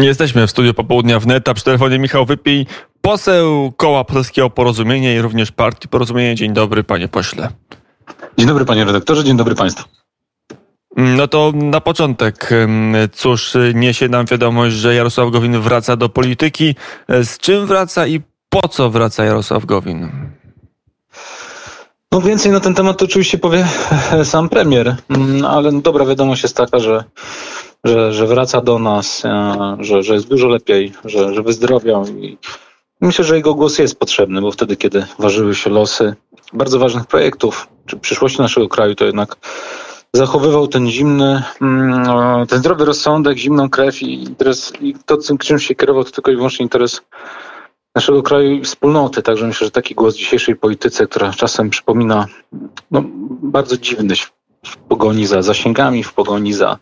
Jesteśmy w studiu popołudnia wnet, a przy telefonie Michał Wypij, poseł Koła Polskiego Porozumienia i również Partii Porozumienia. Dzień dobry, panie pośle. Dzień dobry, panie redaktorze, dzień dobry państwu. No to na początek, cóż, niesie nam wiadomość, że Jarosław Gowin wraca do polityki. Z czym wraca i po co wraca Jarosław Gowin? No więcej na ten temat to oczywiście powie sam premier, mm, ale dobra wiadomość jest taka, że że, że wraca do nas, e, że, że jest dużo lepiej, że, że wyzdrowiał i myślę, że jego głos jest potrzebny, bo wtedy, kiedy ważyły się losy bardzo ważnych projektów, czy przyszłości naszego kraju, to jednak zachowywał ten zimny, mm, ten zdrowy rozsądek, zimną krew i, interes, i to, czym się kierował, to tylko i wyłącznie interes naszego kraju i wspólnoty. Także myślę, że taki głos w dzisiejszej polityce, która czasem przypomina no, bardzo dziwny w pogoni za zasięgami, w pogoni za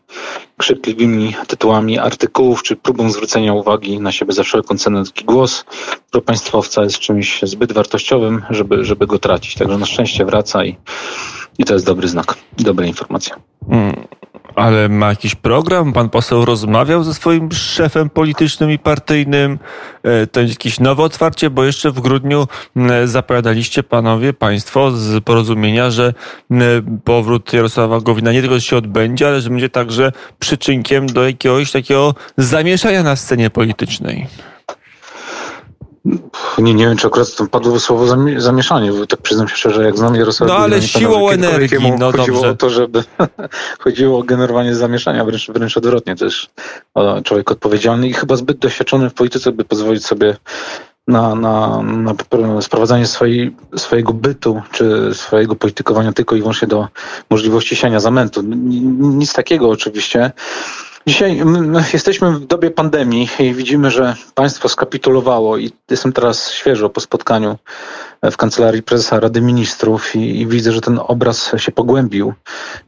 krzykliwymi tytułami artykułów, czy próbą zwrócenia uwagi na siebie za wszelką cenę. Taki głos propaństwowca jest czymś zbyt wartościowym, żeby, żeby go tracić. Także na szczęście wraca i, i to jest dobry znak, dobra informacja. Hmm. Ale ma jakiś program? Pan poseł rozmawiał ze swoim szefem politycznym i partyjnym? E, to jakieś nowe otwarcie, bo jeszcze w grudniu zapowiadaliście panowie, państwo z porozumienia, że powrót Jarosława Gowina nie tylko się odbędzie, ale że będzie także przyczynkiem do jakiegoś takiego zamieszania na scenie politycznej. Nie, nie wiem, czy akurat tam padło słowo zamieszanie, bo tak przyznam się szczerze, jak znam Jarosława... No ale siłą energii, no chodziło dobrze. o to, żeby... chodziło o generowanie zamieszania, wręcz, wręcz odwrotnie. Jest człowiek odpowiedzialny i chyba zbyt doświadczony w polityce, by pozwolić sobie na, na, na sprowadzanie swojej, swojego bytu czy swojego politykowania tylko i wyłącznie do możliwości siania zamętu. Nic takiego oczywiście. Dzisiaj jesteśmy w dobie pandemii i widzimy, że państwo skapitulowało i jestem teraz świeżo po spotkaniu w kancelarii prezesa Rady Ministrów i, i widzę, że ten obraz się pogłębił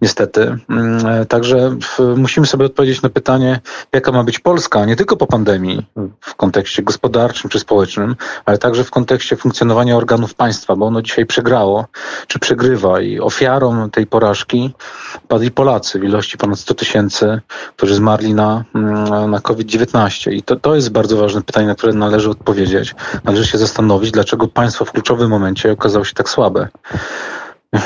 niestety. Mm, także musimy sobie odpowiedzieć na pytanie, jaka ma być Polska, nie tylko po pandemii w kontekście gospodarczym czy społecznym, ale także w kontekście funkcjonowania organów państwa, bo ono dzisiaj przegrało czy przegrywa i ofiarą tej porażki padli Polacy w ilości ponad 100 tysięcy, którzy zmarli na, mm, na COVID-19. I to, to jest bardzo ważne pytanie, na które należy odpowiedzieć. Należy się zastanowić, dlaczego państwo w kluczowym momencie okazało się tak słabe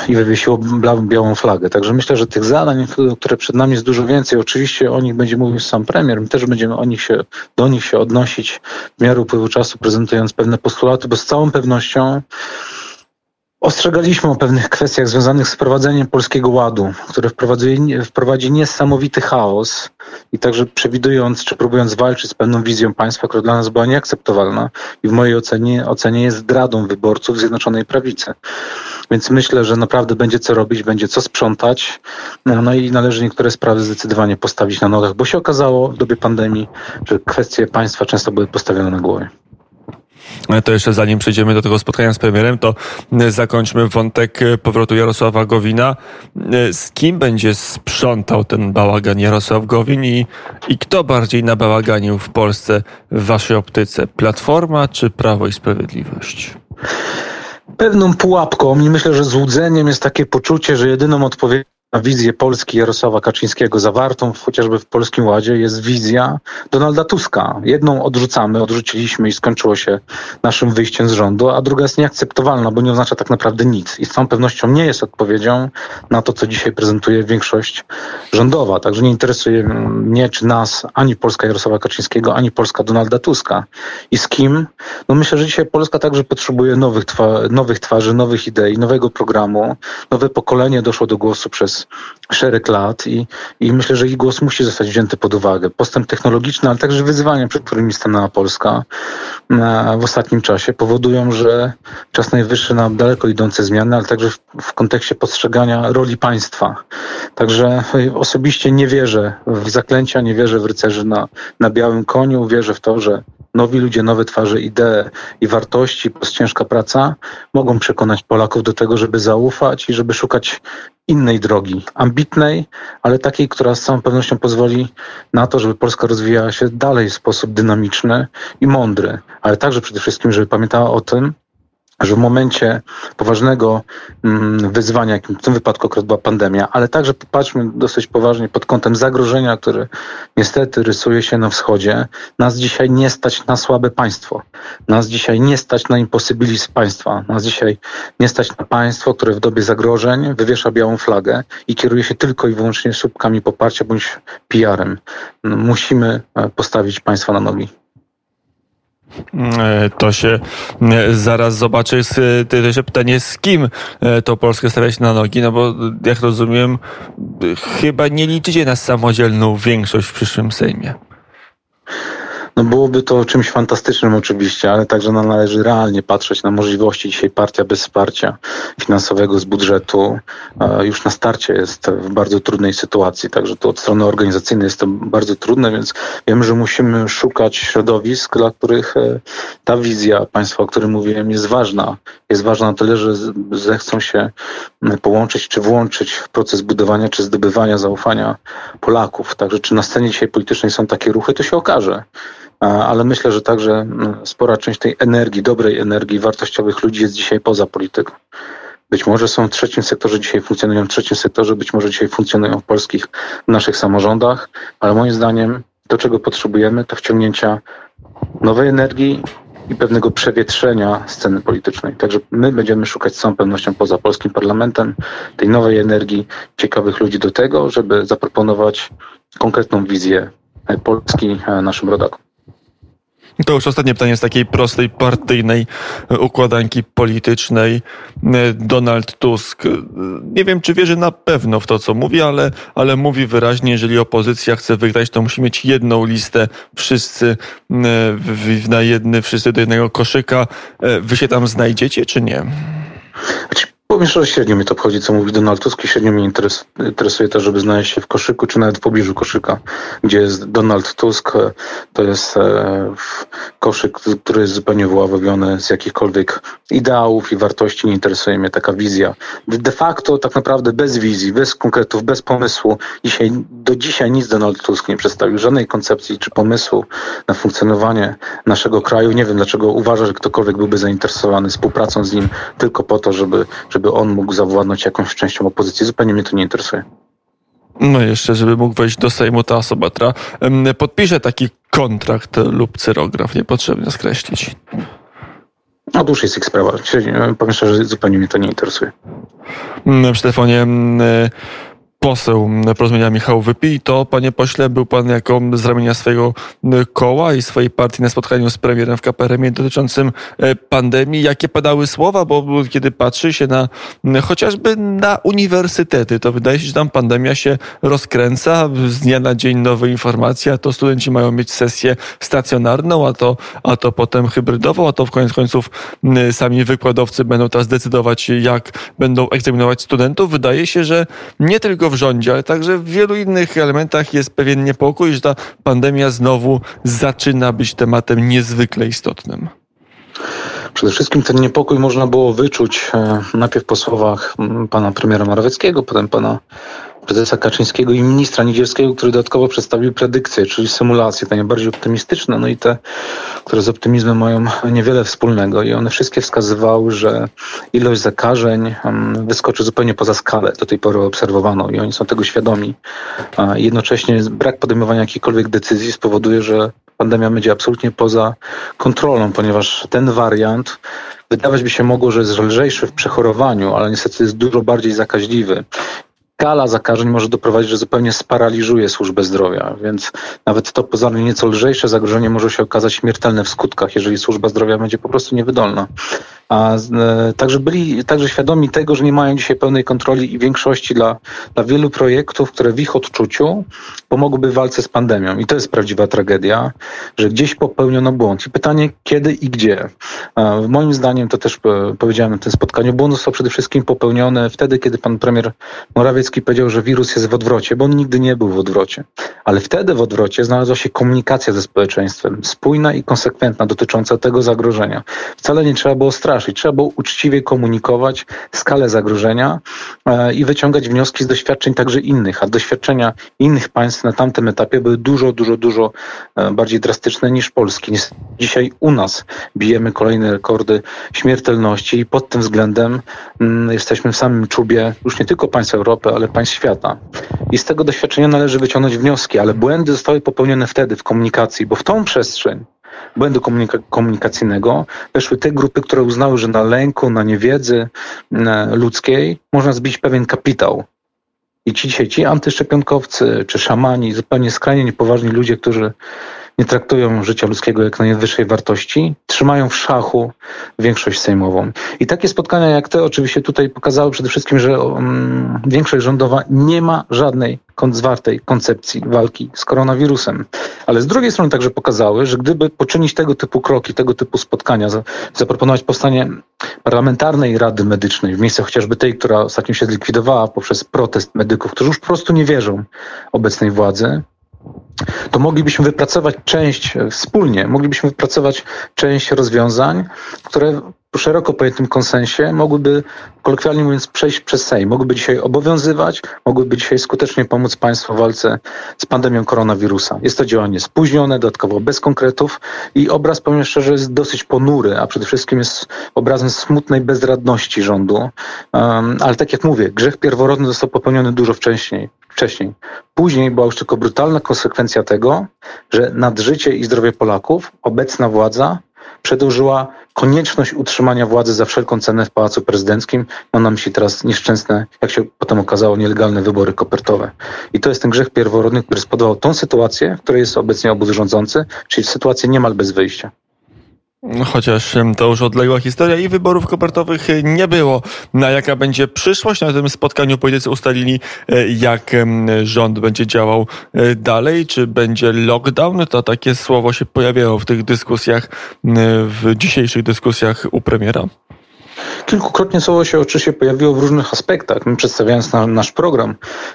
i wywiesiło białą flagę. Także myślę, że tych zadań, które przed nami jest dużo więcej. Oczywiście o nich będzie mówił sam premier. My też będziemy o nich się, do nich się odnosić w miarę upływu czasu, prezentując pewne postulaty, bo z całą pewnością Ostrzegaliśmy o pewnych kwestiach związanych z wprowadzeniem polskiego ładu, które wprowadzi, wprowadzi niesamowity chaos i także przewidując czy próbując walczyć z pewną wizją państwa, która dla nas była nieakceptowalna i w mojej ocenie, ocenie jest zdradą wyborców Zjednoczonej Prawicy. Więc myślę, że naprawdę będzie co robić, będzie co sprzątać, no i należy niektóre sprawy zdecydowanie postawić na nogach, bo się okazało w dobie pandemii, że kwestie państwa często były postawione na głowie. To jeszcze zanim przejdziemy do tego spotkania z premierem, to zakończmy wątek powrotu Jarosława Gowina. Z kim będzie sprzątał ten bałagan Jarosław Gowin i, i kto bardziej nabałaganił w Polsce w waszej optyce? Platforma czy Prawo i Sprawiedliwość? Pewną pułapką i myślę, że złudzeniem jest takie poczucie, że jedyną odpowiedzią wizję Polski Jarosława Kaczyńskiego zawartą chociażby w Polskim Ładzie jest wizja Donalda Tuska. Jedną odrzucamy, odrzuciliśmy i skończyło się naszym wyjściem z rządu, a druga jest nieakceptowalna, bo nie oznacza tak naprawdę nic i z całą pewnością nie jest odpowiedzią na to, co dzisiaj prezentuje większość rządowa. Także nie interesuje mnie czy nas ani Polska Jarosława Kaczyńskiego, ani Polska Donalda Tuska. I z kim? No myślę, że dzisiaj Polska także potrzebuje nowych, twa nowych twarzy, nowych idei, nowego programu. Nowe pokolenie doszło do głosu przez szereg lat i, i myślę, że ich głos musi zostać wzięty pod uwagę. Postęp technologiczny, ale także wyzwania, przed którymi stanęła Polska e, w ostatnim czasie powodują, że czas najwyższy na daleko idące zmiany, ale także w, w kontekście postrzegania roli państwa. Także osobiście nie wierzę w zaklęcia, nie wierzę w rycerzy na, na białym koniu, wierzę w to, że nowi ludzie, nowe twarze, idee i wartości, plus ciężka praca mogą przekonać Polaków do tego, żeby zaufać i żeby szukać innej drogi, ambitnej, ale takiej, która z całą pewnością pozwoli na to, żeby Polska rozwijała się dalej w sposób dynamiczny i mądry, ale także przede wszystkim, żeby pamiętała o tym, że w momencie poważnego mm, wyzwania, jakim w tym wypadku akurat była pandemia, ale także popatrzmy dosyć poważnie pod kątem zagrożenia, które niestety rysuje się na wschodzie, nas dzisiaj nie stać na słabe państwo. Nas dzisiaj nie stać na imposybilizm państwa. Nas dzisiaj nie stać na państwo, które w dobie zagrożeń wywiesza białą flagę i kieruje się tylko i wyłącznie słupkami poparcia bądź PR-em. Musimy e, postawić państwa na nogi. E, to się e, zaraz zobaczy. To się pytanie, z kim e, to Polskę stawiać na nogi, no bo jak rozumiem, chyba nie liczycie na samodzielną większość w przyszłym Sejmie. No byłoby to czymś fantastycznym oczywiście, ale także należy realnie patrzeć na możliwości. Dzisiaj partia bez wsparcia finansowego z budżetu już na starcie jest w bardzo trudnej sytuacji, także to od strony organizacyjnej jest to bardzo trudne, więc wiemy, że musimy szukać środowisk, dla których e, ta wizja państwa, o którym mówiłem, jest ważna. Jest ważna na tyle, że zechcą się połączyć czy włączyć w proces budowania czy zdobywania zaufania Polaków. Także czy na scenie dzisiaj politycznej są takie ruchy, to się okaże ale myślę, że także spora część tej energii, dobrej energii wartościowych ludzi jest dzisiaj poza polityką. Być może są w trzecim sektorze, dzisiaj funkcjonują w trzecim sektorze, być może dzisiaj funkcjonują w polskich, w naszych samorządach, ale moim zdaniem to, czego potrzebujemy, to wciągnięcia nowej energii i pewnego przewietrzenia sceny politycznej. Także my będziemy szukać z całą pewnością poza polskim parlamentem tej nowej energii, ciekawych ludzi do tego, żeby zaproponować konkretną wizję Polski naszym rodakom. To już ostatnie pytanie z takiej prostej partyjnej e, układanki politycznej. E, Donald Tusk. E, nie wiem, czy wierzy na pewno w to, co mówi, ale, ale mówi wyraźnie, jeżeli opozycja chce wygrać, to musi mieć jedną listę, wszyscy na jedny, wszyscy do jednego koszyka. Wy się tam znajdziecie, czy nie? Znaczy, Powiem szczerze, średnio mnie to obchodzi, co mówi Donald Tusk i średnio mnie interesuje to, żeby znaleźć się w koszyku, czy nawet w pobliżu koszyka, gdzie jest Donald Tusk. To jest e, koszyk, który jest zupełnie wyławiony z jakichkolwiek ideałów i wartości. Nie interesuje mnie taka wizja. De facto tak naprawdę bez wizji, bez konkretów, bez pomysłu. Dzisiaj, do dzisiaj nic Donald Tusk nie przedstawił, żadnej koncepcji czy pomysłu na funkcjonowanie naszego kraju. Nie wiem, dlaczego uważa, że ktokolwiek byłby zainteresowany współpracą z nim tylko po to, żeby, żeby on mógł zawładnąć jakąś częścią opozycji. Zupełnie mnie to nie interesuje. No jeszcze, żeby mógł wejść do Sejmu, ta osoba, która podpisze taki kontrakt lub cyrograf, niepotrzebnie skreślić. No dłużej jest ich sprawa. Powiem szczerze, że zupełnie mnie to nie interesuje. Przy telefonie poseł porozumienia Michał Wypij, to panie pośle, był pan jako z ramienia swojego koła i swojej partii na spotkaniu z premierem w KPRM dotyczącym e, pandemii. Jakie padały słowa? Bo kiedy patrzy się na chociażby na uniwersytety, to wydaje się, że tam pandemia się rozkręca. Z dnia na dzień nowe informacje, a to studenci mają mieć sesję stacjonarną, a to, a to potem hybrydową, a to w koniec końców sami wykładowcy będą teraz decydować, jak będą egzaminować studentów. Wydaje się, że nie tylko w w rządzie, ale także w wielu innych elementach jest pewien niepokój, że ta pandemia znowu zaczyna być tematem niezwykle istotnym. Przede wszystkim ten niepokój można było wyczuć e, najpierw po słowach pana premiera Morawieckiego, potem pana prezesa Kaczyńskiego i ministra Niedzielskiego, który dodatkowo przedstawił predykcje, czyli symulacje, te najbardziej optymistyczne, no i te, które z optymizmem mają niewiele wspólnego. I one wszystkie wskazywały, że ilość zakażeń wyskoczy zupełnie poza skalę do tej pory obserwowaną i oni są tego świadomi. Jednocześnie brak podejmowania jakichkolwiek decyzji spowoduje, że pandemia będzie absolutnie poza kontrolą, ponieważ ten wariant wydawać by się mogło, że jest lżejszy w przechorowaniu, ale niestety jest dużo bardziej zakaźliwy skala zakażeń może doprowadzić, że zupełnie sparaliżuje służbę zdrowia, więc nawet to pozornie nieco lżejsze zagrożenie może się okazać śmiertelne w skutkach, jeżeli służba zdrowia będzie po prostu niewydolna. A e, także byli także świadomi tego, że nie mają dzisiaj pełnej kontroli i większości dla, dla wielu projektów, które w ich odczuciu pomogłyby w walce z pandemią. I to jest prawdziwa tragedia, że gdzieś popełniono błąd. I pytanie, kiedy i gdzie. Moim zdaniem, to też e, powiedziałem na tym spotkaniu, błąd został przede wszystkim popełniony wtedy, kiedy pan premier Morawiecki powiedział, że wirus jest w odwrocie, bo on nigdy nie był w odwrocie. Ale wtedy w odwrocie znalazła się komunikacja ze społeczeństwem, spójna i konsekwentna dotycząca tego zagrożenia. Wcale nie trzeba było straszyć straszyć. Trzeba było uczciwie komunikować skalę zagrożenia e, i wyciągać wnioski z doświadczeń także innych, a doświadczenia innych państw na tamtym etapie były dużo, dużo, dużo e, bardziej drastyczne niż Polski. Dzisiaj u nas bijemy kolejne rekordy śmiertelności i pod tym względem mm, jesteśmy w samym czubie już nie tylko państw Europy, ale państw świata. I z tego doświadczenia należy wyciągnąć wnioski, ale błędy zostały popełnione wtedy w komunikacji, bo w tą przestrzeń błędu komunika komunikacyjnego weszły te grupy, które uznały, że na lęku, na niewiedzy ludzkiej można zbić pewien kapitał. I ci dzisiaj, ci antyszczepionkowcy, czy szamani, zupełnie skrajnie niepoważni ludzie, którzy nie traktują życia ludzkiego jak najwyższej wartości, trzymają w szachu większość sejmową. I takie spotkania jak te oczywiście tutaj pokazały przede wszystkim, że um, większość rządowa nie ma żadnej zwartej koncepcji walki z koronawirusem. Ale z drugiej strony także pokazały, że gdyby poczynić tego typu kroki, tego typu spotkania, zaproponować powstanie parlamentarnej rady medycznej, w miejsce chociażby tej, która ostatnio się zlikwidowała poprzez protest medyków, którzy już po prostu nie wierzą obecnej władzy, to moglibyśmy wypracować część e, wspólnie, moglibyśmy wypracować część rozwiązań, które szeroko pojętym konsensie mogłyby, kolokwialnie mówiąc, przejść przez Sejm. Mogłyby dzisiaj obowiązywać, mogłyby dzisiaj skutecznie pomóc państwu w walce z pandemią koronawirusa. Jest to działanie spóźnione, dodatkowo bez konkretów i obraz, powiem szczerze, jest dosyć ponury, a przede wszystkim jest obrazem smutnej bezradności rządu. Um, ale tak jak mówię, grzech pierworodny został popełniony dużo wcześniej wcześniej. Później była już tylko brutalna konsekwencja tego, że nad życie i zdrowie Polaków obecna władza przedłużyła konieczność utrzymania władzy za wszelką cenę w Pałacu Prezydenckim. Mam na myśli teraz nieszczęsne, jak się potem okazało, nielegalne wybory kopertowe. I to jest ten grzech pierworodny, który spowodował tą sytuację, w której jest obecnie obóz rządzący, czyli sytuację niemal bez wyjścia. Chociaż to już odległa historia i wyborów kopertowych nie było. Na jaka będzie przyszłość? Na tym spotkaniu politycy ustalili, e, jak rząd będzie działał e, dalej. Czy będzie lockdown? To takie słowo się pojawiało w tych dyskusjach, w dzisiejszych dyskusjach u premiera. Kilkukrotnie słowo się oczywiście pojawiło w różnych aspektach. My przedstawiając na, nasz program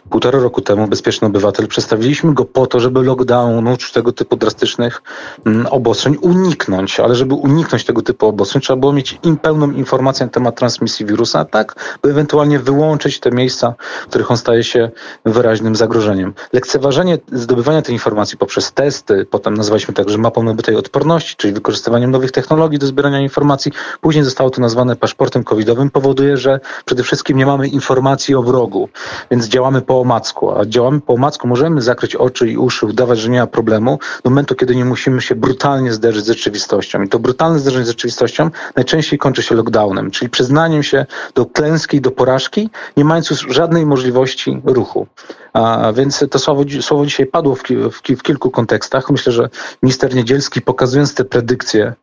półtora roku temu, Bezpieczny Obywatel, przedstawiliśmy go po to, żeby lockdownu czy tego typu drastycznych mm, obostrzeń uniknąć. Ale żeby uniknąć tego typu obostrzeń, trzeba było mieć im pełną informację na temat transmisji wirusa, tak, by ewentualnie wyłączyć te miejsca, w których on staje się wyraźnym zagrożeniem. Lekceważenie zdobywania tej informacji poprzez testy, potem nazwaliśmy także mapą nabytej odporności, czyli wykorzystywaniem nowych technologii do zbierania informacji. Później zostało to nazwane paszportem covidowym powoduje, że przede wszystkim nie mamy informacji o wrogu, więc działamy po omacku. A działamy po omacku, możemy zakryć oczy i uszy, udawać, że nie ma problemu, do momentu, kiedy nie musimy się brutalnie zderzyć z rzeczywistością. I to brutalne zderzenie z rzeczywistością najczęściej kończy się lockdownem, czyli przyznaniem się do klęski, do porażki, nie mając już żadnej możliwości ruchu. A więc to słowo, słowo dzisiaj padło w, w, w, kilku kontekstach. Myślę, że minister Niedzielski pokazując te predykcje,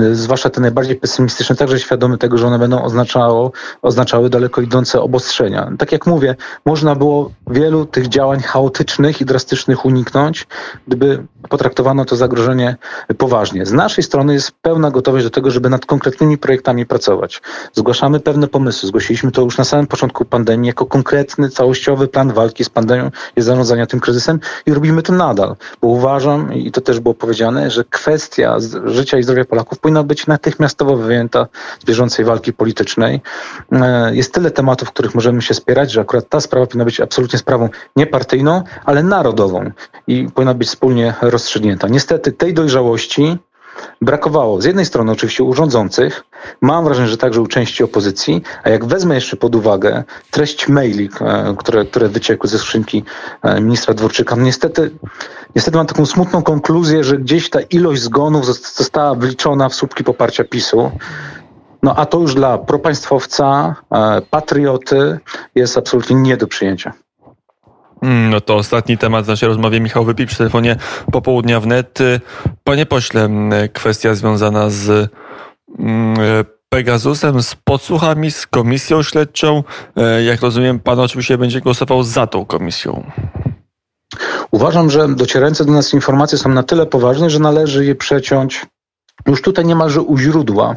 y, zwłaszcza te najbardziej pesymistyczne, także świadomy tego, że one będą oznaczało, oznaczały daleko idące obostrzenia. Tak jak mówię, można było wielu tych działań chaotycznych i drastycznych uniknąć, gdyby potraktowano to zagrożenie poważnie. Z naszej strony jest pełna gotowość do tego, żeby nad konkretnymi projektami pracować. Zgłaszamy pewne pomysły. Zgłosiliśmy to już na samym początku pandemii jako konkretny, całościowy plan walki z pandemią i zarządzania tym kryzysem i robimy to nadal, bo uważam, i to też było powiedziane, że kwestia życia i zdrowia Polaków powinna być natychmiastowo wyjęta z bieżącej walki politycznej. E, jest tyle tematów, w których możemy się spierać, że akurat ta sprawa powinna być absolutnie sprawą niepartyjną, ale narodową i powinna być wspólnie rozstrzygnięta. Niestety tej dojrzałości brakowało z jednej strony oczywiście urządzących, mam wrażenie, że także u części opozycji, a jak wezmę jeszcze pod uwagę treść maili, e, które, które wyciekły ze skrzynki e, ministra Dworczyka, no niestety, niestety mam taką smutną konkluzję, że gdzieś ta ilość zgonów została wliczona w słupki poparcia PiSu. No a to już dla propaństwowca, e, patrioty jest absolutnie nie do przyjęcia. Mm, no to ostatni temat w naszej rozmowie. Michał Wypij przy telefonie popołudnia wnet. Panie pośle, kwestia związana z Pegasusem, z podsłuchami, z komisją śledczą. E, jak rozumiem, pan oczywiście będzie głosował za tą komisją. Uważam, że docierające do nas informacje są na tyle poważne, że należy je przeciąć już tutaj niemalże u źródła,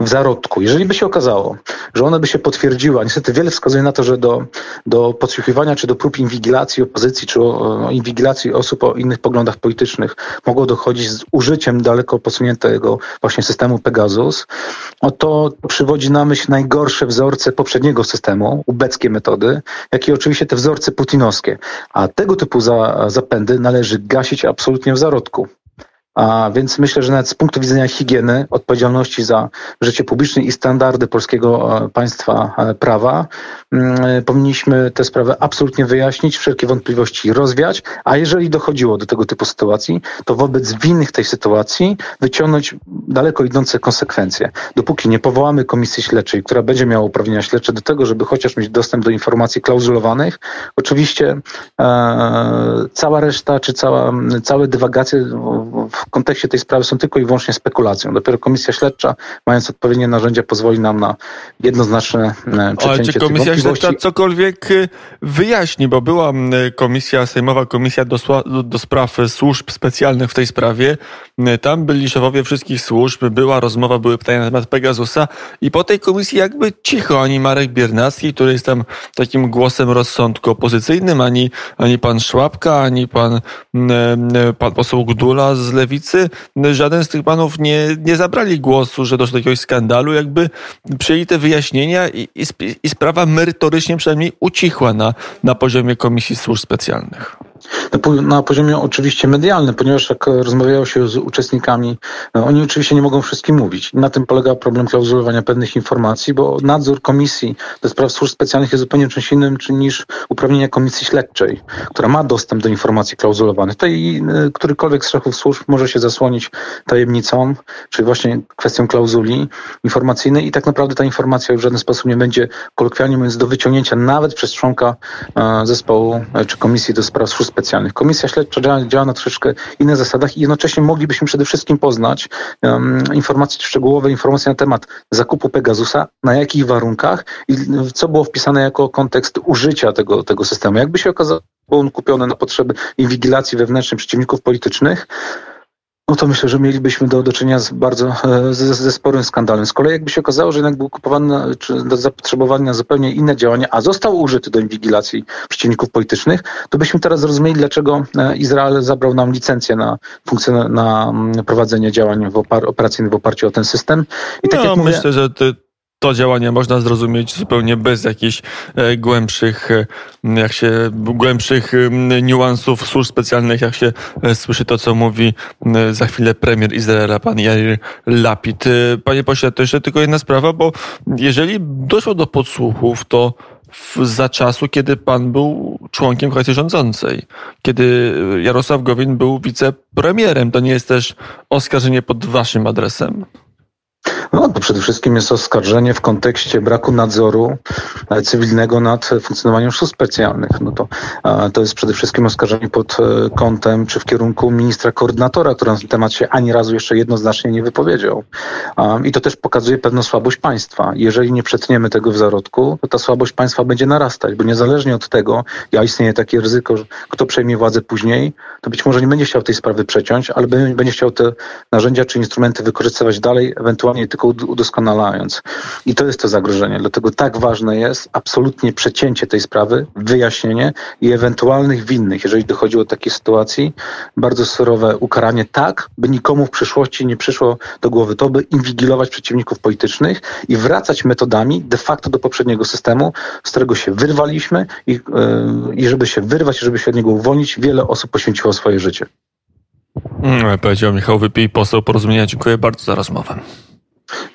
w zarodku. Jeżeli by się okazało, że one by się potwierdziła, niestety wiele wskazuje na to, że do, do podsłuchiwania czy do prób inwigilacji opozycji, czy o, o inwigilacji osób o innych poglądach politycznych mogło dochodzić z użyciem daleko posuniętego właśnie systemu Pegasus, to przywodzi na myśl najgorsze wzorce poprzedniego systemu, ubeckie metody, jak i oczywiście te wzorce putinowskie. A tego typu za, zapędy należy gasić absolutnie w zarodku. A więc myślę, że nawet z punktu widzenia higieny, odpowiedzialności za życie publiczne i standardy polskiego e, państwa e, prawa, mm, powinniśmy tę sprawę absolutnie wyjaśnić, wszelkie wątpliwości rozwiać, a jeżeli dochodziło do tego typu sytuacji, to wobec winnych tej sytuacji wyciągnąć daleko idące konsekwencje. Dopóki nie powołamy komisji śledczej, która będzie miała uprawnienia śledcze do tego, żeby chociaż mieć dostęp do informacji klauzulowanych, oczywiście e, cała reszta, czy cała, całe dywagacje w, w kontekście tej sprawy są tylko i wyłącznie spekulacją. Dopiero komisja śledcza, mając odpowiednie narzędzia, pozwoli nam na jednoznaczne przecięcie Ale czy komisja śledcza cokolwiek y, wyjaśni, bo była komisja, sejmowa komisja do, do spraw służb specjalnych w tej sprawie. Tam byli szefowie wszystkich służb, była rozmowa, były pytania na temat Pegasusa i po tej komisji jakby cicho, ani Marek Biernacki, który jest tam takim głosem rozsądku opozycyjnym, ani, ani pan Szłapka, ani pan, pan poseł Gdula z Lewicy, lewicy, żaden z tych panów nie, nie zabrali głosu, że doszło do jakiegoś skandalu, jakby przyjęli te wyjaśnienia i, i, i sprawa merytorycznie przynajmniej ucichła na, na poziomie Komisji Służb Specjalnych na poziomie oczywiście medialnym, ponieważ jak rozmawiało się z uczestnikami, no, oni oczywiście nie mogą wszystkim mówić. Na tym polega problem klauzulowania pewnych informacji, bo nadzór komisji do spraw służb specjalnych jest zupełnie czymś innym niż uprawnienia komisji śledczej, która ma dostęp do informacji klauzulowanych. Tutaj y, którykolwiek z szefów służb może się zasłonić tajemnicą, czyli właśnie kwestią klauzuli informacyjnej i tak naprawdę ta informacja w żaden sposób nie będzie kolokwialnie mówiąc do wyciągnięcia nawet przez członka e, zespołu e, czy komisji do spraw służb specjalnych. Komisja śledcza działa, działa na troszeczkę innych zasadach i jednocześnie moglibyśmy przede wszystkim poznać um, informacje szczegółowe, informacje na temat zakupu Pegasusa, na jakich warunkach i co było wpisane jako kontekst użycia tego, tego systemu. Jakby się okazało, on kupiony na potrzeby inwigilacji wewnętrznej przeciwników politycznych, no to myślę, że mielibyśmy do, do czynienia z bardzo e, ze, ze sporym skandalem. Z kolei jakby się okazało, że jednak był kupowany czy zapotrzebowany na zupełnie inne działania, a został użyty do inwigilacji przeciwników politycznych, to byśmy teraz zrozumieli, dlaczego e, Izrael zabrał nam licencję na, funkcję, na mm, prowadzenie działań w opar operacyjnych w oparciu o ten system. I tak no, jak mówię, myślę, że ty to działanie można zrozumieć zupełnie bez jakichś e, głębszych, e, jak się, głębszych niuansów służb specjalnych, jak się e, słyszy to, co mówi za chwilę premier Izraela, pan Jair Lapid. Panie pośle, to jeszcze tylko jedna sprawa, bo jeżeli doszło do podsłuchów, to za czasu, kiedy pan był członkiem koalicji rządzącej, kiedy Jarosław Gowin był wicepremierem, to nie jest też oskarżenie pod waszym adresem? No to przede wszystkim jest oskarżenie w kontekście braku nadzoru e, cywilnego nad funkcjonowaniem służb specjalnych. No to, to jest przede wszystkim oskarżenie pod e, kątem czy w kierunku ministra koordynatora, który na ten temat się ani razu jeszcze jednoznacznie nie wypowiedział. I to też pokazuje pewną słabość państwa. Jeżeli nie przetniemy tego w zarodku, to ta słabość państwa będzie narastać, bo niezależnie od tego, ja istnieje takie ryzyko, że kto przejmie władzę później, to być może nie będzie chciał tej sprawy przeciąć, ale będzie chciał te narzędzia czy instrumenty wykorzystywać dalej, ewentualnie tylko udoskonalając. I to jest to zagrożenie. Dlatego tak ważne jest absolutnie przecięcie tej sprawy, wyjaśnienie i ewentualnych winnych, jeżeli dochodzi do takiej sytuacji, bardzo surowe ukaranie tak, by nikomu w przyszłości nie przyszło do głowy to, by inwigilować przeciwników politycznych i wracać metodami de facto do poprzedniego systemu, z którego się wyrwaliśmy i, yy, i żeby się wyrwać, żeby się od niego uwolnić, wiele osób poświęciło swoje życie. Mm, powiedział Michał Wypij, poseł Porozumienia. Dziękuję bardzo za rozmowę.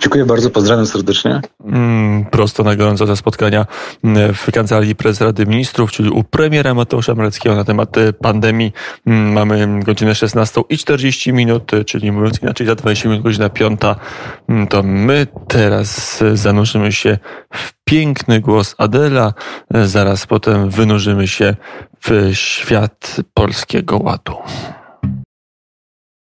Dziękuję bardzo, pozdrawiam serdecznie. Mm, prosto na gorąco ze spotkania mm, w Kancelarii Prezes Rady Ministrów, czyli u premiera Mateusza Moreckiego na temat y, pandemii. Mm, mamy godzinę 16 i 40 minut, y, czyli mówiąc inaczej za 20 minut godzina 5. To my teraz y, zanurzymy się w piękny głos Adela, zaraz potem wynurzymy się w świat polskiego ładu.